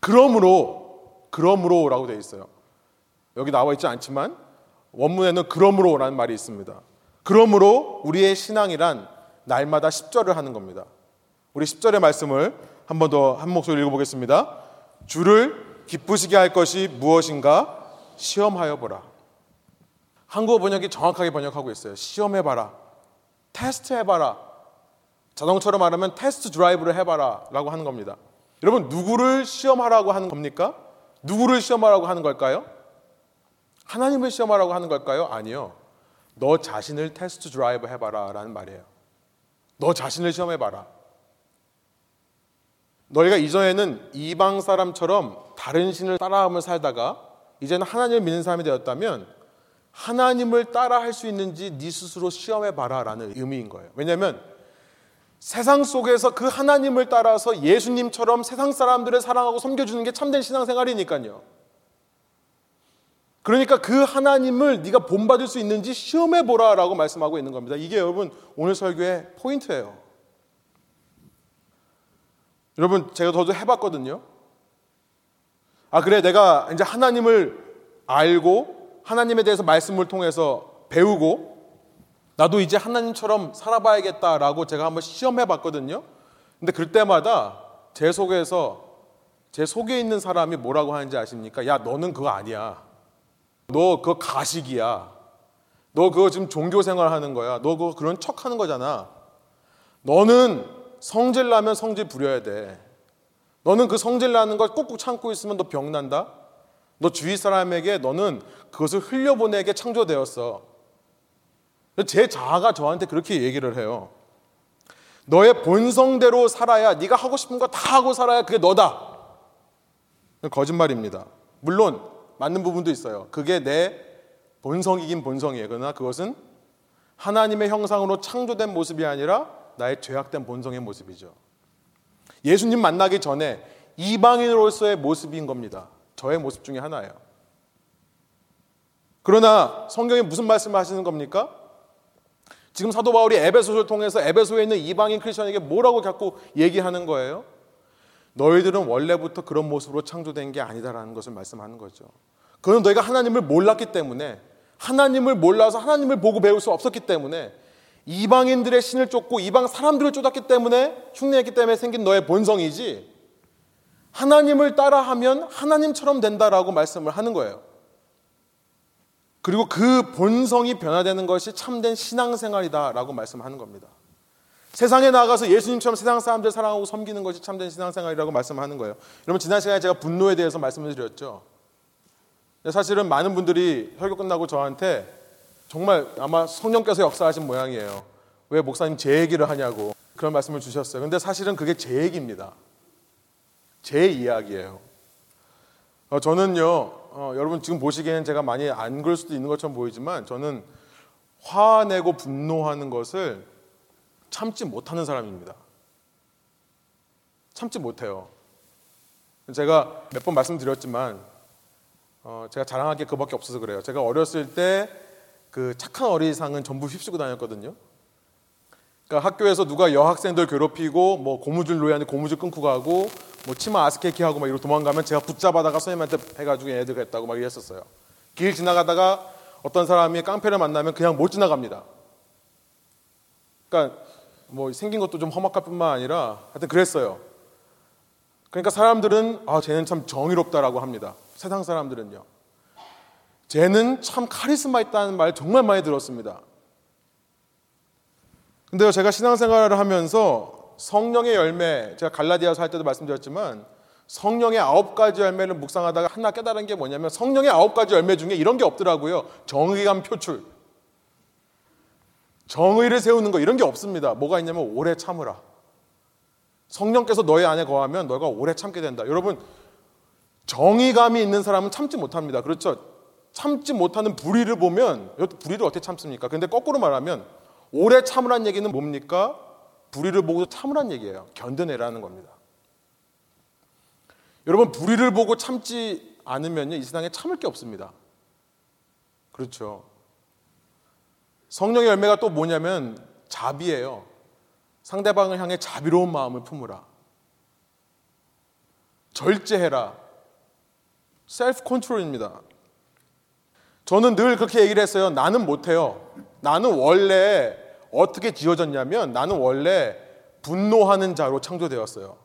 그러므로 그러므로라고 되어 있어요. 여기 나와 있지 않지만 원문에는 그러므로라는 말이 있습니다. 그러므로 우리의 신앙이란 날마다 10절을 하는 겁니다. 우리 10절의 말씀을 한 번 더 한 목소리 읽어보겠습니다. 주를 기쁘시게 할 것이 무엇인가 시험하여 보라. 한국어 번역이 정확하게 번역하고 있어요. 시험해봐라. 테스트 해봐라. 자동차로 말하면 test drive를 해봐라. 라고 하는 겁니다. 여러분, 누구를 시험하라고 하는 겁니까? 누구를 시험하라고 하는 걸까요? 하나님을 시험하라고 하는 걸까요? 아니요. 너 자신을 test drive 해봐라. 라는 말이에요. 너 자신을 시험해봐라. 너희가 이전에는 이방 사람처럼 다른 신을 따라하며 살다가 이제는 하나님을 믿는 사람이 되었다면 하나님을 따라 할 수 있는지 네 스스로 시험해 봐라라는 의미인 거예요. 왜냐하면 세상 속에서 그 하나님을 따라서 예수님처럼 세상 사람들을 사랑하고 섬겨주는 게 참된 신앙생활이니까요. 그러니까 그 하나님을 네가 본받을 수 있는지 시험해 보라라고 말씀하고 있는 겁니다. 이게 여러분 오늘 설교의 포인트예요. 여러분 제가 저도 해봤거든요. 아 그래 내가 이제 하나님을 알고 하나님에 대해서 말씀을 통해서 배우고 나도 이제 하나님처럼 살아봐야겠다라고 제가 한번 시험해 봤거든요. 근데 그때마다 제 속에서 제 속에 있는 사람이 뭐라고 하는지 아십니까? 야, 너는 그거 아니야. 너 그거 가식이야. 너 그거 지금 종교 생활 하는 거야. 너 그거 그런 척 하는 거잖아. 너는 성질 나면 성질 부려야 돼. 너는 그 성질 나는 걸 꾹꾹 참고 있으면 너 병난다? 너 주위 사람에게 너는 그것을 흘려보내게 창조되었어. 제 자아가 저한테 그렇게 얘기를 해요. 너의 본성대로 살아야 네가 하고 싶은 거 다 하고 살아야 그게 너다. 거짓말입니다. 물론 맞는 부분도 있어요. 그게 내 본성이긴 본성이에요. 그러나 그것은 하나님의 형상으로 창조된 모습이 아니라 나의 죄악된 본성의 모습이죠. 예수님 만나기 전에 이방인으로서의 모습인 겁니다. 저의 모습 중에 하나예요. 그러나 성경이 무슨 말씀을 하시는 겁니까? 지금 사도 바울이 에베소를 통해서 에베소에 있는 이방인 크리스천에게 뭐라고 자꾸 얘기하는 거예요? 너희들은 원래부터 그런 모습으로 창조된 게 아니다라는 것을 말씀하는 거죠. 그건 너희가 하나님을 몰랐기 때문에 하나님을 몰라서 하나님을 보고 배울 수 없었기 때문에 이방인들의 신을 쫓고 이방 사람들을 쫓았기 때문에 흉내했기 때문에 생긴 너의 본성이지 하나님을 따라하면 하나님처럼 된다라고 말씀을 하는 거예요. 그리고 그 본성이 변화되는 것이 참된 신앙생활이다라고 말씀하는 겁니다. 세상에 나가서 예수님처럼 세상 사람들 사랑하고 섬기는 것이 참된 신앙생활이라고 말씀하는 거예요. 여러분 지난 시간에 제가 분노에 대해서 말씀을 드렸죠. 사실은 많은 분들이 설교 끝나고 저한테 정말 아마 성령께서 역사하신 모양이에요. 왜 목사님 제 얘기를 하냐고 그런 말씀을 주셨어요. 근데 사실은 그게 제 얘기입니다. 제 이야기예요. 어, 저는요, 어, 여러분 지금 보시기에는 제가 많이 안 그럴 수도 있는 것처럼 보이지만 저는 화내고 분노하는 것을 참지 못하는 사람입니다. 참지 못해요. 제가 몇 번 말씀드렸지만 어, 제가 자랑할 게 그밖에 없어서 그래요. 제가 어렸을 때 그 착한 어린이상은 전부 휩쓰고 다녔거든요. 그러니까 학교에서 누가 여학생들 괴롭히고 뭐 고무줄 놓이는데 고무줄 끊고 가고 뭐 치마 아스케키 하고 막 이러고 도망가면 제가 붙잡아다가 선생님한테 해가지고 애들 했다고 막 이랬었어요. 길 지나가다가 어떤 사람이 깡패를 만나면 그냥 못 지나갑니다. 그러니까 뭐 생긴 것도 좀 험악할 뿐만 아니라 하여튼 그랬어요. 그러니까 사람들은 아 쟤는 참 정의롭다라고 합니다. 세상 사람들은요. 쟤는 참 카리스마 있다는 말 정말 많이 들었습니다. 근데요, 제가 신앙생활을 하면서 성령의 열매, 제가 갈라디아서 할 때도 말씀드렸지만 성령의 아홉 가지 열매를 묵상하다가 하나 깨달은 게 뭐냐면 성령의 아홉 가지 열매 중에 이런 게 없더라고요. 정의감 표출. 정의를 세우는 거 이런 게 없습니다. 뭐가 있냐면 오래 참으라. 성령께서 너의 안에 거하면 너가 오래 참게 된다. 여러분 정의감이 있는 사람은 참지 못합니다. 그렇죠? 참지 못하는 불의를 보면 불의를 어떻게 참습니까? 근데 거꾸로 말하면 오래 참으란 얘기는 뭡니까? 불의를 보고 참으란 얘기예요. 견뎌내라는 겁니다. 여러분 불의를 보고 참지 않으면이 세상에 참을 게 없습니다. 그렇죠. 성령의 열매가 또 뭐냐면 자비예요. 상대방을 향해 자비로운 마음을 품으라. 절제해라. 셀프 컨트롤입니다. 저는 늘 그렇게 얘기를 했어요. 나는 못해요. 나는 원래 어떻게 지어졌냐면 나는 원래 분노하는 자로 창조되었어요.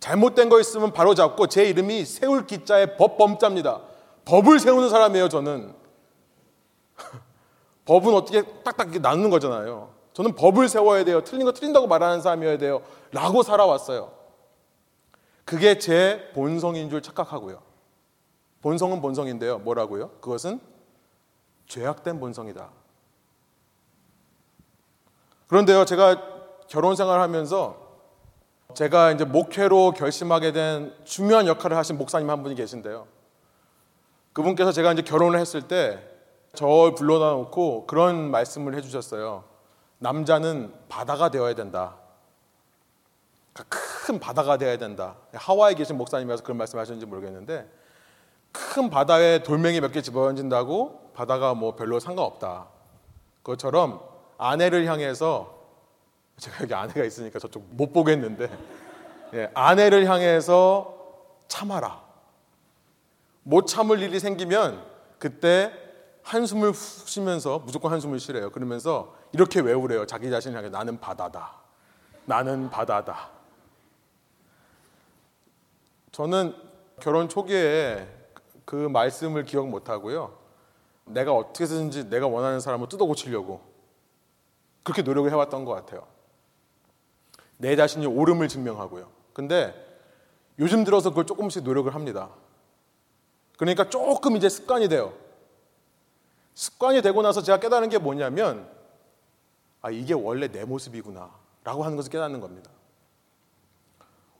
잘못된 거 있으면 바로 잡고 제 이름이 세울 기자의 법범자입니다. 법을 세우는 사람이에요, 저는. 법은 어떻게 딱딱 나누는 거잖아요. 저는 법을 세워야 돼요. 틀린 거 틀린다고 말하는 사람이어야 돼요. 라고 살아왔어요. 그게 제 본성인 줄 착각하고요. 본성은 본성인데요. 뭐라고요? 그것은 죄악된 본성이다. 그런데요, 제가 결혼 생활 하면서 제가 이제 목회로 결심하게 된 중요한 역할을 하신 목사님 한 분이 계신데요. 그분께서 제가 이제 결혼을 했을 때 저를 불러다 놓고 그런 말씀을 해주셨어요. 남자는 바다가 되어야 된다. 그러니까 큰 바다가 되어야 된다. 하와이에 계신 목사님이라서 그런 말씀 하셨는지 모르겠는데 큰 바다에 돌멩이 몇 개 집어던진다고 바다가 뭐 별로 상관없다. 그것처럼 아내를 향해서 제가 여기 아내가 있으니까 저쪽 못 보겠는데 예, 아내를 향해서 참아라. 못 참을 일이 생기면 그때 한숨을 후 쉬면서 무조건 한숨을 쉬래요. 그러면서 이렇게 외우래요. 자기 자신을 향해 나는 바다다. 나는 바다다. 저는 결혼 초기에 그 말씀을 기억 못 하고요. 내가 어떻게 해서든지 내가 원하는 사람을 뜯어 고치려고 그렇게 노력을 해왔던 것 같아요. 내 자신이 옳음을 증명하고요. 근데 요즘 들어서 그걸 조금씩 노력을 합니다. 그러니까 조금 이제 습관이 돼요. 습관이 되고 나서 제가 깨달은 게 뭐냐면, 아, 이게 원래 내 모습이구나. 라고 하는 것을 깨닫는 겁니다.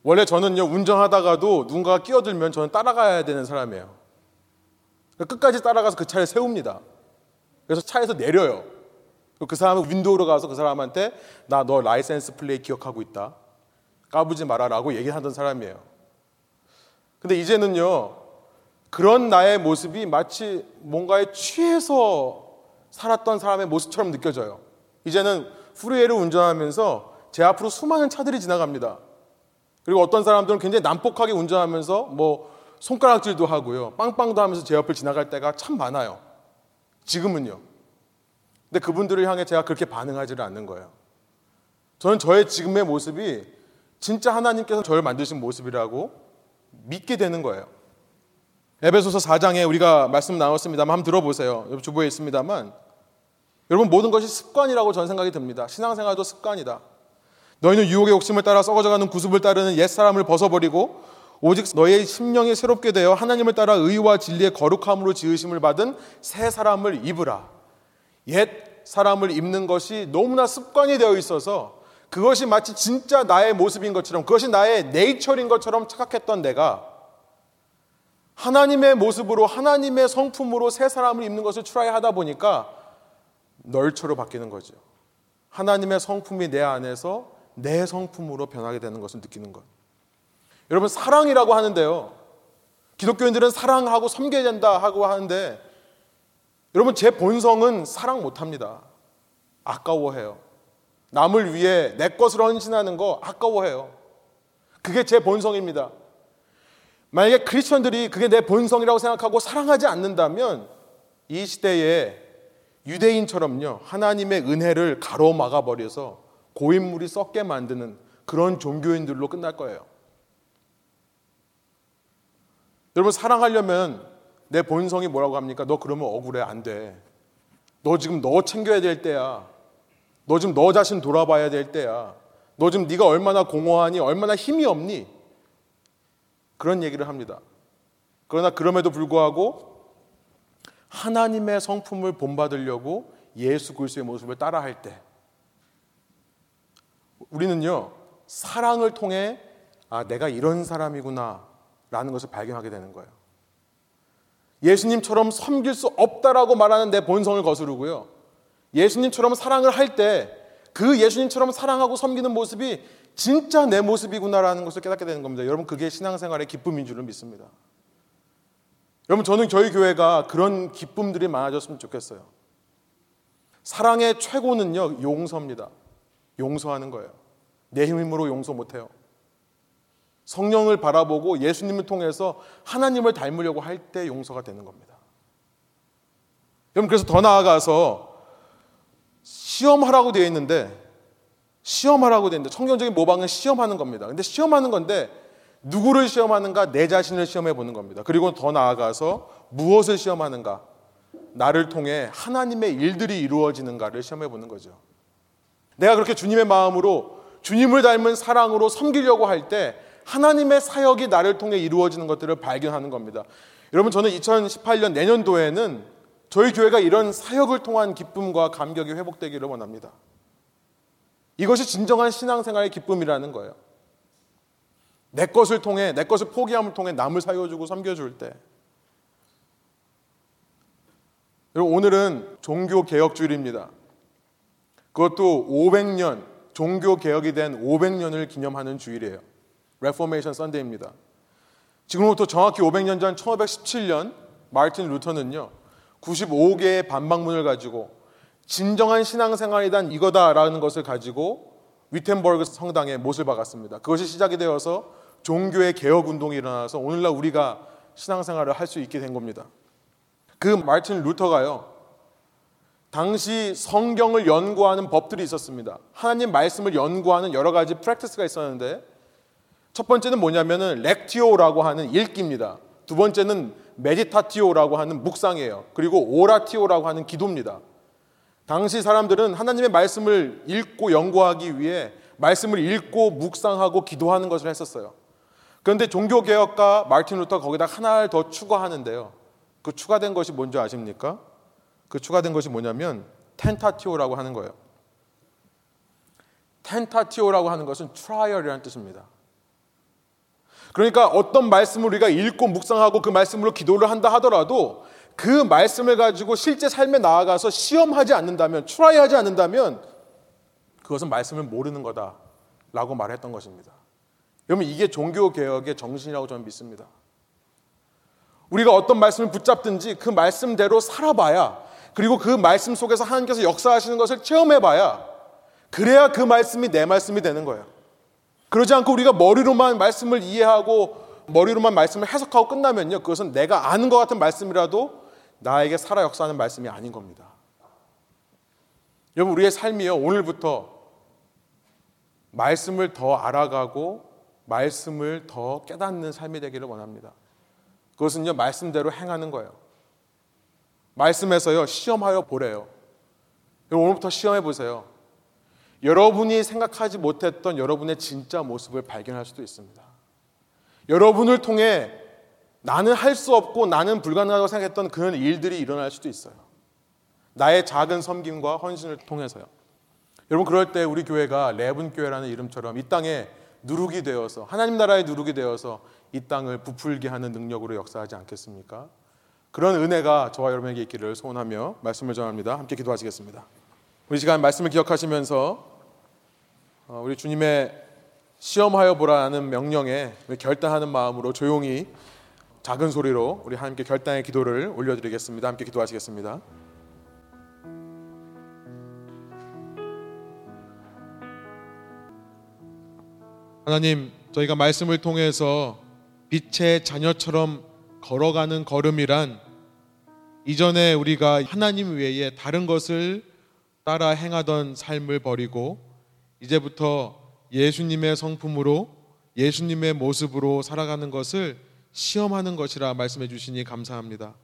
원래 저는요, 운전하다가도 누군가가 끼어들면 저는 따라가야 되는 사람이에요. 그러니까 끝까지 따라가서 그 차를 세웁니다. 그래서 차에서 내려요. 그 사람은 window로 가서 그 사람한테 나 너 license plate 기억하고 있다. 까불지 마라라고 얘기하던 사람이에요. 근데 이제는요, 그런 나의 모습이 마치 뭔가에 취해서 살았던 사람의 모습처럼 느껴져요. 이제는 freeway를 운전하면서 제 앞으로 수많은 차들이 지나갑니다. 그리고 어떤 사람들은 굉장히 난폭하게 운전하면서 뭐 손가락질도 하고요. 빵빵도 하면서 제 옆을 지나갈 때가 참 많아요. 지금은요. 근데 그분들을 향해 제가 그렇게 반응하지를 않는 거예요. 저는 저의 지금의 모습이 진짜 하나님께서 저를 만드신 모습이라고 믿게 되는 거예요. 에베소서 4장에 우리가 말씀 나눴습니다만 한번 들어보세요. 주보에 있습니다만 여러분 모든 것이 습관이라고 저는 생각이 듭니다. 신앙생활도 습관이다. 너희는 유혹의 욕심을 따라 썩어져가는 구습을 따르는 옛 사람을 벗어버리고 오직 너의 심령이 새롭게 되어 하나님을 따라 의와 진리의 거룩함으로 지으심을 받은 새 사람을 입으라. 옛 사람을 입는 것이 너무나 습관이 되어 있어서 그것이 마치 진짜 나의 모습인 것처럼 그것이 나의 네이처인 것처럼 착각했던 내가 하나님의 모습으로 하나님의 성품으로 새 사람을 입는 것을 try 하다 보니까 nurture로 바뀌는 거죠. 하나님의 성품이 내 안에서 내 성품으로 변하게 되는 것을 느끼는 것. 여러분 사랑이라고 하는데요. 기독교인들은 사랑하고 섬겨야 된다 하고 하는데 여러분 제 본성은 사랑 못 합니다. 아까워해요. 남을 위해 내 것을 헌신하는 거 아까워해요. 그게 제 본성입니다. 만약에 크리스천들이 그게 내 본성이라고 생각하고 사랑하지 않는다면 이 시대에 유대인처럼요 하나님의 은혜를 가로막아 버려서 고인물이 썩게 만드는 그런 종교인들로 끝날 거예요. 여러분 사랑하려면 내 본성이 뭐라고 합니까? 너 그러면 억울해 안 돼. 너 지금 너 챙겨야 될 때야. 너 지금 너 자신 돌아봐야 될 때야. 너 지금 네가 얼마나 공허하니 얼마나 힘이 없니? 그런 얘기를 합니다. 그러나 그럼에도 불구하고 하나님의 성품을 본받으려고 예수 그리스도의 모습을 따라할 때 우리는요 사랑을 통해 아 내가 이런 사람이구나 라는 것을 발견하게 되는 거예요. 예수님처럼 섬길 수 없다라고 말하는 내 본성을 거스르고요. 예수님처럼 사랑을 할 때 그 예수님처럼 사랑하고 섬기는 모습이 진짜 내 모습이구나라는 것을 깨닫게 되는 겁니다. 여러분 그게 신앙생활의 기쁨인 줄을 믿습니다. 여러분 저는 저희 교회가 그런 기쁨들이 많아졌으면 좋겠어요. 사랑의 최고는요 용서입니다. 용서하는 거예요. 내 힘으로 용서 못해요. 성령을 바라보고 예수님을 통해서 하나님을 닮으려고 할 때 용서가 되는 겁니다. 여러분 그래서 더 나아가서 시험하라고 되어 있는데 시험하라고 되어 있는데 성경적인 모방은 시험하는 겁니다. 근데 시험하는 건데 누구를 시험하는가? 내 자신을 시험해 보는 겁니다. 그리고 더 나아가서 무엇을 시험하는가? 나를 통해 하나님의 일들이 이루어지는가를 시험해 보는 거죠. 내가 그렇게 주님의 마음으로 주님을 닮은 사랑으로 섬기려고 할 때 하나님의 사역이 나를 통해 이루어지는 것들을 발견하는 겁니다. 여러분 저는 2018년 내년도에는 저희 교회가 이런 사역을 통한 기쁨과 감격이 회복되기를 원합니다. 이것이 진정한 신앙생활의 기쁨이라는 거예요. 내 것을 통해 내 것을 포기함을 통해 남을 살려주고 섬겨줄 때. 여러분 오늘은 종교 개혁 주일입니다. 그것도 500년 종교 개혁이 된 500년을 기념하는 주일이에요. Reformation Sunday입니다. 지금부터 정확히 500년 전 1517년 마르틴 루터는요. 95개의 반박문을 가지고 진정한 신앙생활이란 이거다라는 것을 가지고 위텐버그 성당에 못을 박았습니다. 그것이 시작이 되어서 종교의 개혁 운동이 일어나서 오늘날 우리가 신앙생활을 할 수 있게 된 겁니다. 그 마르틴 루터가요. 당시 성경을 연구하는 법들이 있었습니다. 하나님 말씀을 연구하는 여러 가지 practice가 있었는데 첫 번째는 뭐냐면은 lectio라고 하는 읽기입니다. 두 번째는 meditatio라고 하는 묵상이에요. 그리고 oratio라고 하는 기도입니다. 당시 사람들은 하나님의 말씀을 읽고 연구하기 위해 말씀을 읽고 묵상하고 기도하는 것을 했었어요. 그런데 종교개혁가 마르틴 루터 거기다 하나를 더 추가하는데요. 그 추가된 것이 뭔지 아십니까? 그 추가된 것이 뭐냐면 tentatio라고 하는 거예요. tentatio라고 하는 것은 trial이라는 뜻입니다. 그러니까 어떤 말씀을 우리가 읽고 묵상하고 그 말씀으로 기도를 한다 하더라도 그 말씀을 가지고 실제 삶에 나아가서 시험하지 않는다면, try하지 않는다면 그것은 말씀을 모르는 거다라고 말했던 것입니다. 여러분 이게 종교 개혁의 정신이라고 저는 믿습니다. 우리가 어떤 말씀을 붙잡든지 그 말씀대로 살아봐야 그리고 그 말씀 속에서 하나님께서 역사하시는 것을 체험해봐야 그래야 그 말씀이 내 말씀이 되는 거예요. 그러지 않고 우리가 머리로만 말씀을 이해하고 머리로만 말씀을 해석하고 끝나면요. 그것은 내가 아는 것 같은 말씀이라도 나에게 살아 역사하는 말씀이 아닌 겁니다. 여러분, 우리의 삶이요. 오늘부터 말씀을 더 알아가고 말씀을 더 깨닫는 삶이 되기를 원합니다. 그것은요, 말씀대로 행하는 거예요. 말씀에서요, 시험하여 보래요. 오늘부터 시험해 보세요. 여러분이 생각하지 못했던 여러분의 진짜 모습을 발견할 수도 있습니다. 여러분을 통해 나는 할 수 없고 나는 불가능하다고 생각했던 그런 일들이 일어날 수도 있어요. 나의 작은 섬김과 헌신을 통해서요. 여러분 그럴 때 우리 교회가 레븐 교회라는 이름처럼 이 땅에 누룩이 되어서 하나님 나라의 누룩이 되어서 이 땅을 부풀게 하는 능력으로 역사하지 않겠습니까? 그런 은혜가 저와 여러분에게 있기를 소원하며 말씀을 전합니다. 함께 기도하시겠습니다. 우리 시간 말씀을 기억하시면서 어, 우리 주님의 시험하여 보라는 명령에 결단하는 마음으로 조용히 작은 소리로 우리 하나님께 결단의 기도를 올려드리겠습니다. 함께 기도하시겠습니다. 하나님, 저희가 말씀을 통해서 빛의 자녀처럼 걸어가는 걸음이란 이전에 우리가 하나님 외에 다른 것을 따라 행하던 삶을 버리고 이제부터 예수님의 성품으로 예수님의 모습으로 살아가는 것을 시험하는 것이라 말씀해 주시니 감사합니다.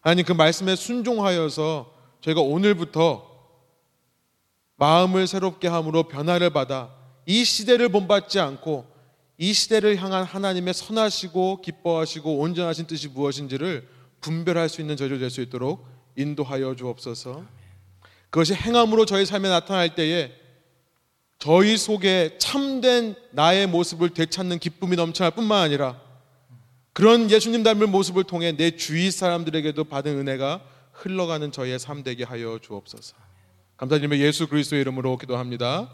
하나님 그 말씀에 순종하여서 저희가 오늘부터 마음을 새롭게 함으로 변화를 받아 이 시대를 본받지 않고 이 시대를 향한 하나님의 선하시고 기뻐하시고 온전하신 뜻이 무엇인지를 분별할 수 있는 저주 될수 있도록 인도하여 주옵소서. 그것이 행함으로 저희 삶에 나타날 때에 저희 속에 참된 나의 모습을 되찾는 기쁨이 넘쳐날 뿐만 아니라 그런 예수님 닮은 모습을 통해 내 주위 사람들에게도 받은 은혜가 흘러가는 저희의 삶 되게 하여 주옵소서. 감사드리며 예수 그리스도의 이름으로 기도합니다.